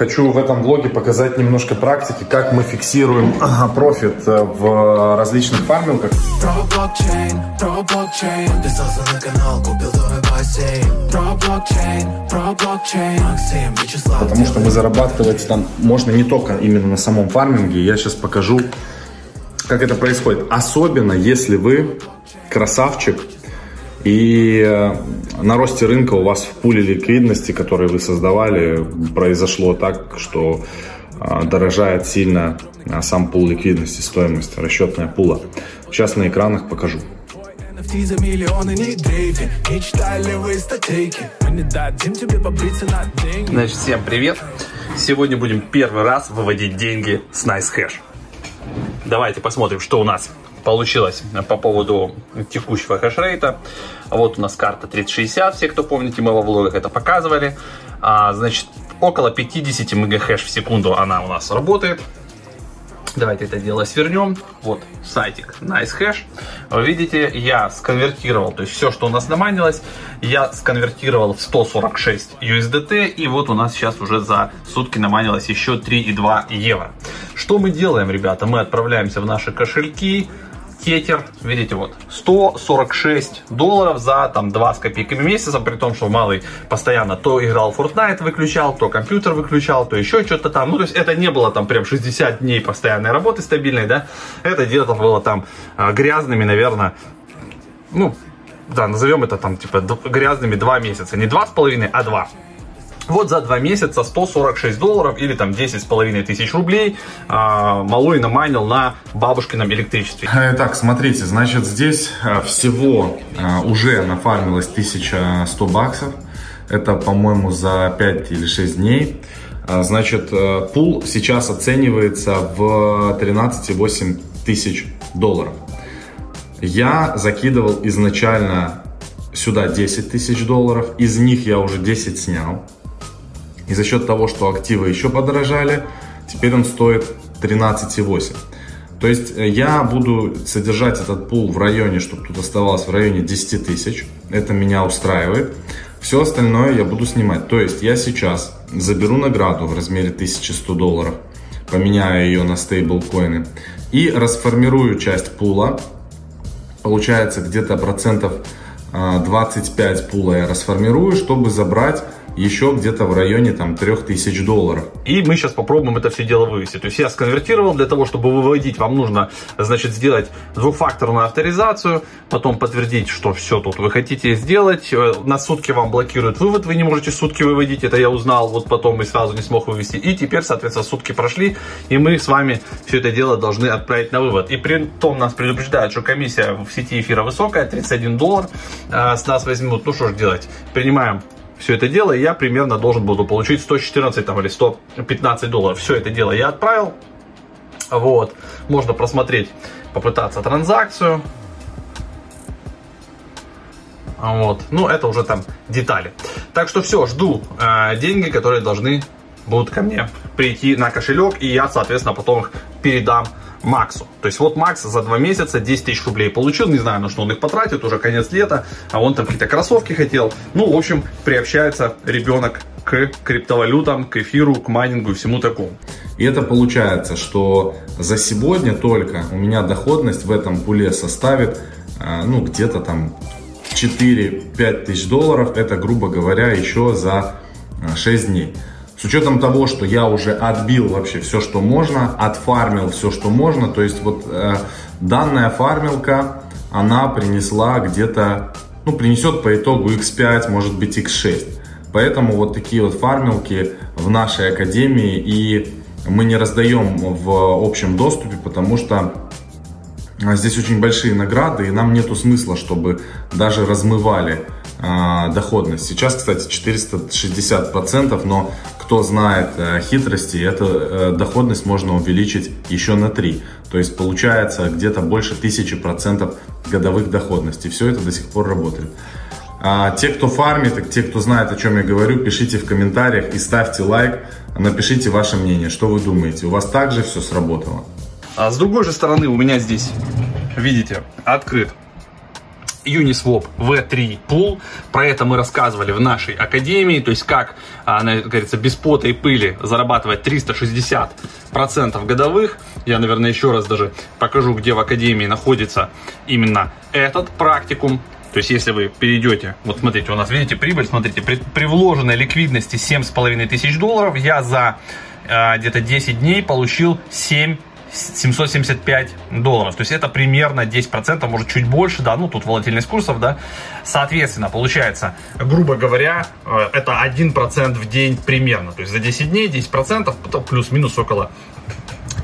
Хочу в этом влоге показать немножко практики, как мы фиксируем профит э, в различных фармингах. Потому что вы зарабатываете там можно не только именно на самом фарминге. Я сейчас покажу, как это происходит. Особенно если вы красавчик и э, на росте рынка у вас в пуле ликвидности, который вы создавали, произошло так, что э, дорожает сильно э, сам пул ликвидности, стоимость расчетная пула. Сейчас на экранах покажу. Значит, всем привет! Сегодня будем первый раз выводить деньги с NiceHash. Давайте посмотрим, что у нас получилось по поводу текущего хешрейта. Вот у нас карта 3060, все, кто помните, мы во влогах это показывали. А, значит, около 50 мегахеш в секунду она у нас работает. Давайте это дело свернем. Вот сайтик NiceHash. Вы видите, я сконвертировал, то есть все, что у нас наманилось, я сконвертировал в 146 USDT. И вот у нас сейчас уже за сутки наманилось еще 3,2 евро. Что мы делаем, ребята? Мы отправляемся в наши кошельки, кетер, видите, вот, 146 долларов за там 2 с копейками месяца, при том, что малый постоянно то играл Fortnite выключал, то компьютер выключал, то еще что-то там. Ну, то есть это не было там прям 60 дней постоянной работы стабильной, да, это где-то было там а, грязными, наверное, ну, да, назовем это там типа грязными 2 месяца, не 2,5, а 2. Вот за два месяца 146 долларов или там 10 с половиной тысяч рублей а, Малой наманил на бабушкином электричестве. Итак, смотрите, значит здесь а, всего а, уже нафармилось 1100 баксов. Это, по-моему, за 5 или 6 дней. Значит, пул сейчас оценивается в 13,8 тысяч долларов. Я закидывал изначально сюда 10 тысяч долларов, из них я уже 10 снял. И за счет того, что активы еще подорожали, теперь он стоит 13,8. То есть э, я буду содержать этот пул в районе, чтобы тут оставалось в районе 10 тысяч. Это меня устраивает. Все остальное я буду снимать. То есть я сейчас заберу награду в размере 1100 долларов, поменяю ее на стейблкоины и расформирую часть пула. Получается где-то процентов 25 э, пула я расформирую, чтобы забрать еще где-то в районе там 3000 долларов. И мы сейчас попробуем это все дело вывести. То есть я сконвертировал, для того, чтобы выводить, вам нужно, значит, сделать двухфакторную авторизацию, потом подтвердить, что все тут вы хотите сделать. Э, на сутки вам блокируют вывод, вы не можете сутки выводить, это я узнал, вот потом и сразу не смог вывести. И теперь, соответственно, сутки прошли, и мы с вами все это дело должны отправить на вывод. И при том нас предупреждают, что комиссия в сети эфира высокая, 31 доллар, э, с нас возьмут, ну что ж делать, принимаем все это дело, и я примерно должен буду получить 114 там, или 115 долларов. Все это дело я отправил. Вот. Можно просмотреть, попытаться транзакцию. Вот. Ну, это уже там детали. Так что все, жду э, деньги, которые должны будут ко мне прийти на кошелек, и я, соответственно, потом их передам Максу. То есть вот Макс за два месяца 10 тысяч рублей получил, не знаю, на что он их потратит, уже конец лета, а он там какие-то кроссовки хотел. Ну, в общем, приобщается ребенок к криптовалютам, к эфиру, к майнингу и всему такому. И это получается, что за сегодня только у меня доходность в этом пуле составит, а, ну, где-то там 4-5 тысяч долларов. Это, грубо говоря, еще за 6 а, дней. С учетом того, что я уже отбил вообще все, что можно, отфармил все, что можно, то есть вот э, данная фармилка, она принесла где-то, ну, принесет по итогу x5, может быть x6. Поэтому вот такие вот фармилки в нашей академии и мы не раздаем в общем доступе, потому что здесь очень большие награды и нам нету смысла, чтобы даже размывали э, доходность. Сейчас, кстати, 460%, но кто знает э, хитрости, эту э, доходность можно увеличить еще на 3. То есть получается где-то больше 1000% годовых доходностей. Все это до сих пор работает. А те, кто фармит, те, кто знает, о чем я говорю, пишите в комментариях и ставьте лайк. Напишите ваше мнение, что вы думаете. У вас также все сработало? А с другой же стороны у меня здесь, видите, открыт Uniswap V3 Pool. Про это мы рассказывали в нашей академии. То есть, как, а, говорится, без пота и пыли зарабатывать 360% годовых. Я, наверное, еще раз даже покажу, где в академии находится именно этот практикум. То есть, если вы перейдете, вот смотрите, у нас, видите, прибыль, смотрите, при, при вложенной ликвидности 7,5 тысяч долларов я за э, где-то 10 дней получил 7 775 долларов. То есть это примерно 10%, может чуть больше, да, ну тут волатильность курсов, да. Соответственно, получается, грубо говоря, э, это 1% в день примерно. То есть за 10 дней 10%, плюс-минус около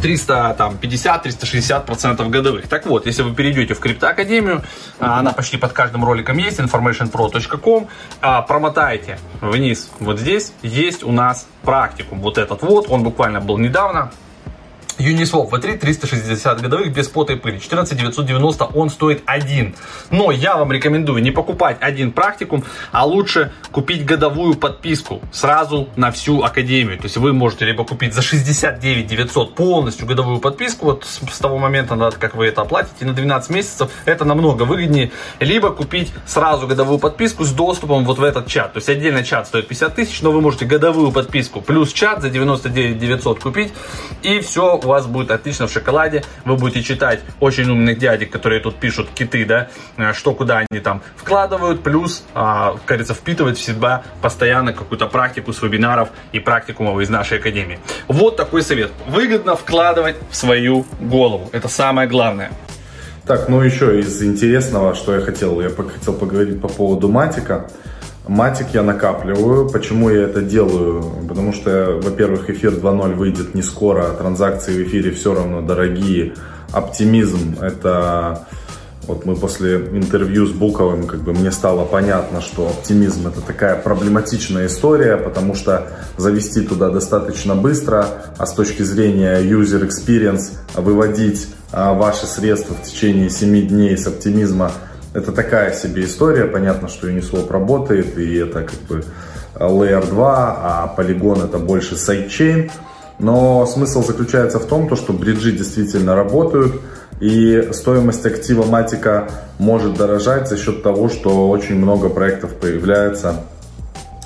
350-360% годовых. Так вот, если вы перейдете в криптоакадемию, а, она почти под каждым роликом есть, informationpro.com, а, промотайте вниз вот здесь, есть у нас практикум. Вот этот вот, он буквально был недавно, Uniswap V3 360 годовых без пота и пыли. 14 990 он стоит один. Но я вам рекомендую не покупать один практикум, а лучше купить годовую подписку сразу на всю академию. То есть вы можете либо купить за 69 900 полностью годовую подписку, вот с, с того момента, как вы это оплатите, на 12 месяцев, это намного выгоднее. Либо купить сразу годовую подписку с доступом вот в этот чат. То есть отдельно чат стоит 50 тысяч, но вы можете годовую подписку плюс чат за 99 900 купить. И все у вас будет отлично в шоколаде. Вы будете читать очень умных дядек, которые тут пишут киты, да, э, что куда они там вкладывают, плюс, а, говорится, впитывать в себя постоянно какую-то практику с вебинаров и практикумов из нашей академии. Вот такой совет. Выгодно вкладывать в свою голову. Это самое главное. Так, ну еще из интересного, что я хотел, я хотел поговорить по поводу матика. Матик я накапливаю. Почему я это делаю? Потому что, во-первых, эфир 2.0 выйдет не скоро, а транзакции в эфире все равно дорогие. Оптимизм – это... Вот мы после интервью с Буковым, как бы мне стало понятно, что оптимизм это такая проблематичная история, потому что завести туда достаточно быстро, а с точки зрения user experience выводить а, ваши средства в течение 7 дней с оптимизма это такая себе история. Понятно, что Uniswap работает, и это как бы Layer 2, а Polygon это больше sidechain. Но смысл заключается в том, что bridge и действительно работают, и стоимость актива Matic а может дорожать за счет того, что очень много проектов появляется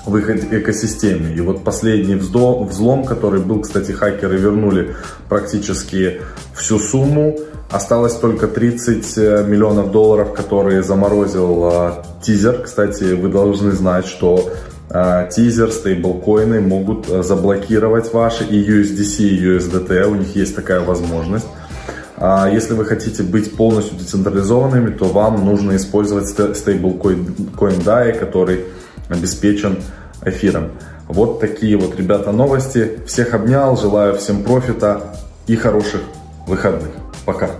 в их экосистеме. И вот последний взлом, который был, кстати, хакеры вернули практически всю сумму. Осталось только 30 э, миллионов долларов, которые заморозил э, тизер. Кстати, вы должны знать, что э, тизер, стейблкоины могут э, заблокировать ваши и USDC, и USDT. У них есть такая возможность. А если вы хотите быть полностью децентрализованными, то вам нужно использовать стейблкоин DAI, который обеспечен эфиром. Вот такие вот, ребята, новости. Всех обнял, желаю всем профита и хороших выходных. Пока.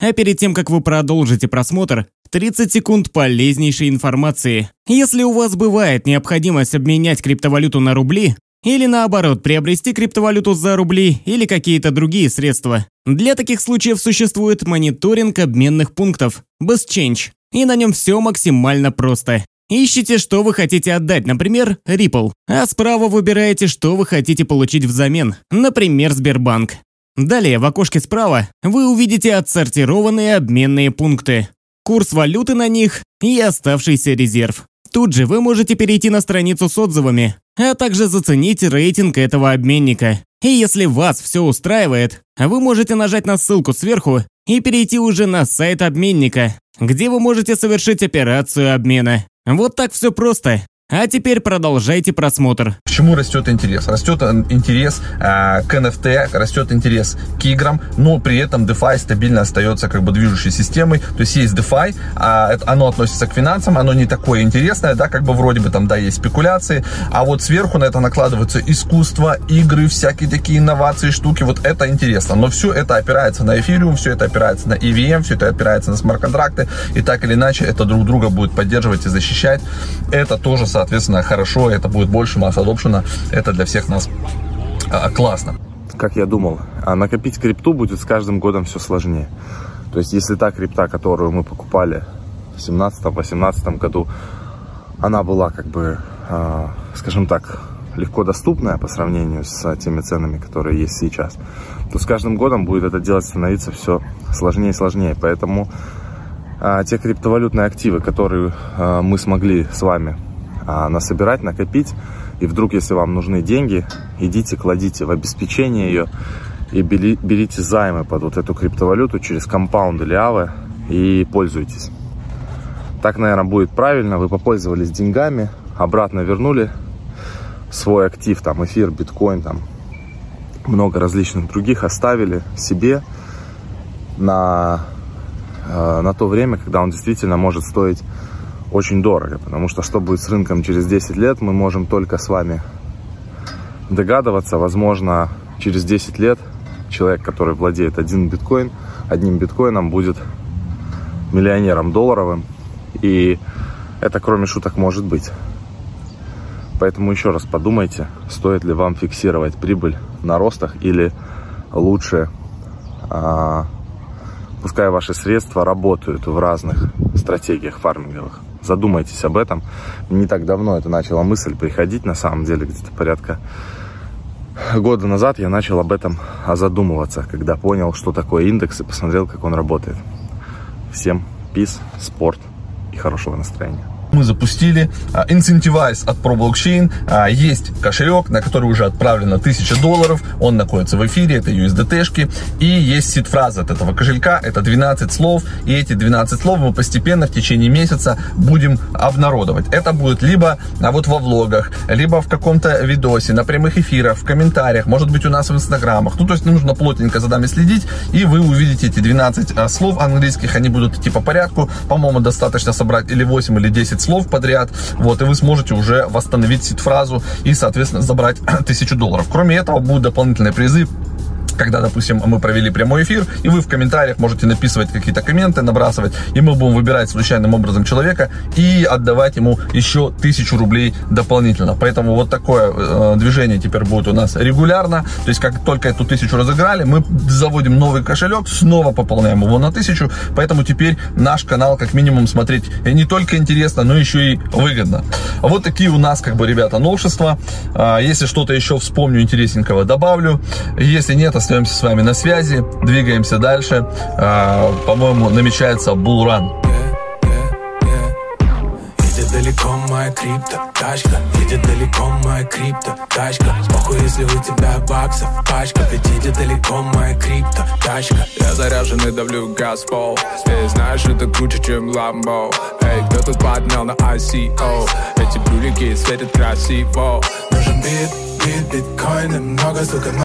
А перед тем, как вы продолжите просмотр, 30 секунд полезнейшей информации. Если у вас бывает необходимость обменять криптовалюту на рубли, или наоборот, приобрести криптовалюту за рубли или какие-то другие средства. Для таких случаев существует мониторинг обменных пунктов, BestChange, и на нем все максимально просто. Ищите, что вы хотите отдать, например, Ripple, а справа выбираете, что вы хотите получить взамен, например, Сбербанк. Далее в окошке справа вы увидите отсортированные обменные пункты, курс валюты на них и оставшийся резерв. Тут же вы можете перейти на страницу с отзывами, а также заценить рейтинг этого обменника. И если вас все устраивает, вы можете нажать на ссылку сверху и перейти уже на сайт обменника, где вы можете совершить операцию обмена. Вот так все просто. А теперь продолжайте просмотр. Почему растет интерес? Растет интерес э, к NFT, растет интерес к играм, но при этом DeFi стабильно остается как бы движущей системой. То есть есть DeFi, а оно относится к финансам, оно не такое интересное, да, как бы вроде бы там, да, есть спекуляции, а вот сверху на это накладываются искусство, игры, всякие такие инновации, штуки, вот это интересно. Но все это опирается на эфириум, все это опирается на EVM, все это опирается на смарт-контракты, и так или иначе это друг друга будет поддерживать и защищать. Это тоже соответственно, хорошо, это будет больше масс adoption, это для всех нас а, классно. Как я думал, а накопить крипту будет с каждым годом все сложнее. То есть, если та крипта, которую мы покупали в 17-18 году, она была как бы, э, скажем так, легко доступная по сравнению с теми ценами, которые есть сейчас, то с каждым годом будет это делать становиться все сложнее и сложнее. Поэтому а, те криптовалютные активы, которые а, мы смогли с вами насобирать, накопить. И вдруг, если вам нужны деньги, идите, кладите в обеспечение ее и бери, берите займы под вот эту криптовалюту через компаунд или авы и пользуйтесь. Так, наверное, будет правильно. Вы попользовались деньгами, обратно вернули свой актив, там эфир, биткоин, там много различных других оставили себе на, э, на то время, когда он действительно может стоить очень дорого. Потому что что будет с рынком через 10 лет, мы можем только с вами догадываться. Возможно, через 10 лет человек, который владеет один биткоин, одним биткоином будет миллионером долларовым. И это, кроме шуток, может быть. Поэтому еще раз подумайте, стоит ли вам фиксировать прибыль на ростах или лучше, а, пускай ваши средства работают в разных стратегиях фарминговых. Задумайтесь об этом. Не так давно это начала мысль приходить, на самом деле, где-то порядка года назад я начал об этом задумываться, когда понял, что такое индекс и посмотрел, как он работает. Всем пиз, спорт и хорошего настроения мы запустили а, Incentivize от Pro Blockchain. А, есть кошелек, на который уже отправлено 1000 долларов. Он находится в эфире, это USDT-шки. И есть сид-фраза от этого кошелька, это 12 слов. И эти 12 слов мы постепенно в течение месяца будем обнародовать. Это будет либо а вот во влогах, либо в каком-то видосе, на прямых эфирах, в комментариях, может быть у нас в инстаграмах. Ну, то есть нужно плотненько за нами следить, и вы увидите эти 12 а, слов английских, они будут идти по порядку. По-моему, достаточно собрать или 8, или 10 слов подряд, вот, и вы сможете уже восстановить сид-фразу и, соответственно, забрать тысячу долларов. Кроме этого, будут дополнительные призы когда, допустим, мы провели прямой эфир, и вы в комментариях можете написывать какие-то комменты, набрасывать, и мы будем выбирать случайным образом человека и отдавать ему еще тысячу рублей дополнительно. Поэтому вот такое э, движение теперь будет у нас регулярно. То есть, как только эту тысячу разыграли, мы заводим новый кошелек, снова пополняем его на тысячу. Поэтому теперь наш канал, как минимум, смотреть не только интересно, но еще и выгодно. Вот такие у нас, как бы, ребята, новшества. А, если что-то еще вспомню интересненького, добавлю. Если нет, остаемся с вами на связи, двигаемся дальше. А, по-моему, намечается булран. Едет далеко моя крипто тачка Едет далеко моя крипто тачка Похуй, если у тебя баксов пачка. Ведь едет далеко моя крипто тачка Я заряжен и давлю газ пол. Эй, знаешь, это круче, чем ламбо Эй, кто тут поднял на ICO Эти брюлики светят красиво. Нужен бит, бит, биткоины Много, сука,